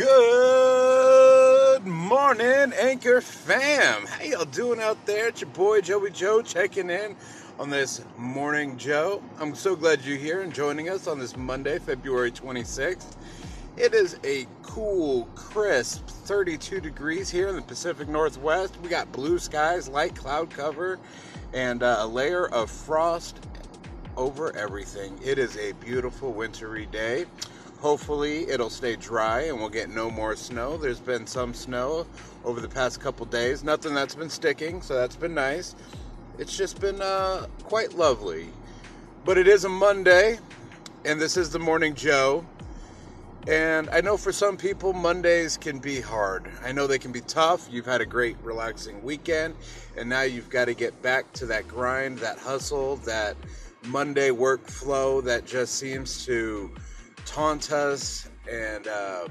Good morning, Anchor fam. How y'all doing out there? It's your boy Joey Joe checking in on this morning, Joe. I'm so glad you're here and joining us on this Monday, February 26th. It is a cool, crisp 32 degrees here in the Pacific Northwest. We got blue skies, light cloud cover, and uh, a layer of frost over everything. It is a beautiful wintry day. Hopefully, it'll stay dry and we'll get no more snow. There's been some snow over the past couple days. Nothing that's been sticking, so that's been nice. It's just been uh, quite lovely. But it is a Monday, and this is the Morning Joe. And I know for some people, Mondays can be hard. I know they can be tough. You've had a great, relaxing weekend, and now you've got to get back to that grind, that hustle, that Monday workflow that just seems to taunt us and um,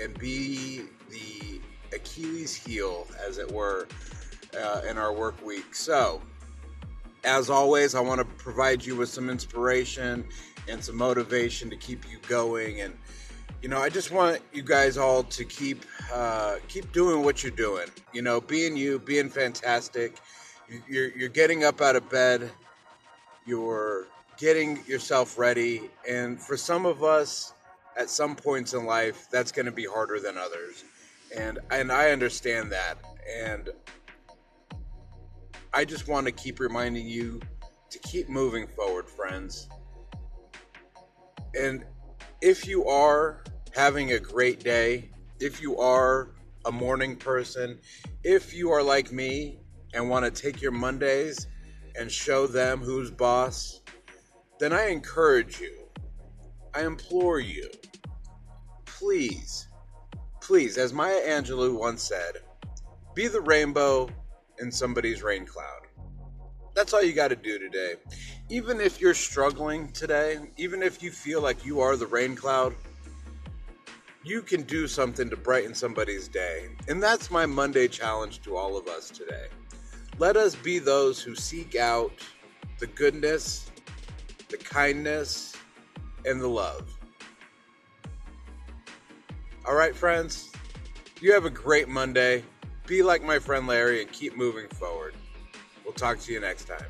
and be the Achilles heel, as it were, uh, in our work week. So, as always, I want to provide you with some inspiration and some motivation to keep you going. And you know, I just want you guys all to keep uh, keep doing what you're doing. You know, being you, being fantastic. You're, you're getting up out of bed. You're getting yourself ready. And for some of us, at some points in life, that's going to be harder than others. And and I understand that. And I just want to keep reminding you to keep moving forward, friends. And if you are having a great day, if you are a morning person, if you are like me and want to take your Mondays and show them who's boss, then I encourage you, I implore you, please, please, as Maya Angelou once said, be the rainbow in somebody's rain cloud. That's all you got to do today. Even if you're struggling today, even if you feel like you are the rain cloud, you can do something to brighten somebody's day. And that's my Monday challenge to all of us today. Let us be those who seek out the goodness the kindness, and the love. All right, friends, you have a great Monday. Be like my friend Larry and keep moving forward. We'll talk to you next time.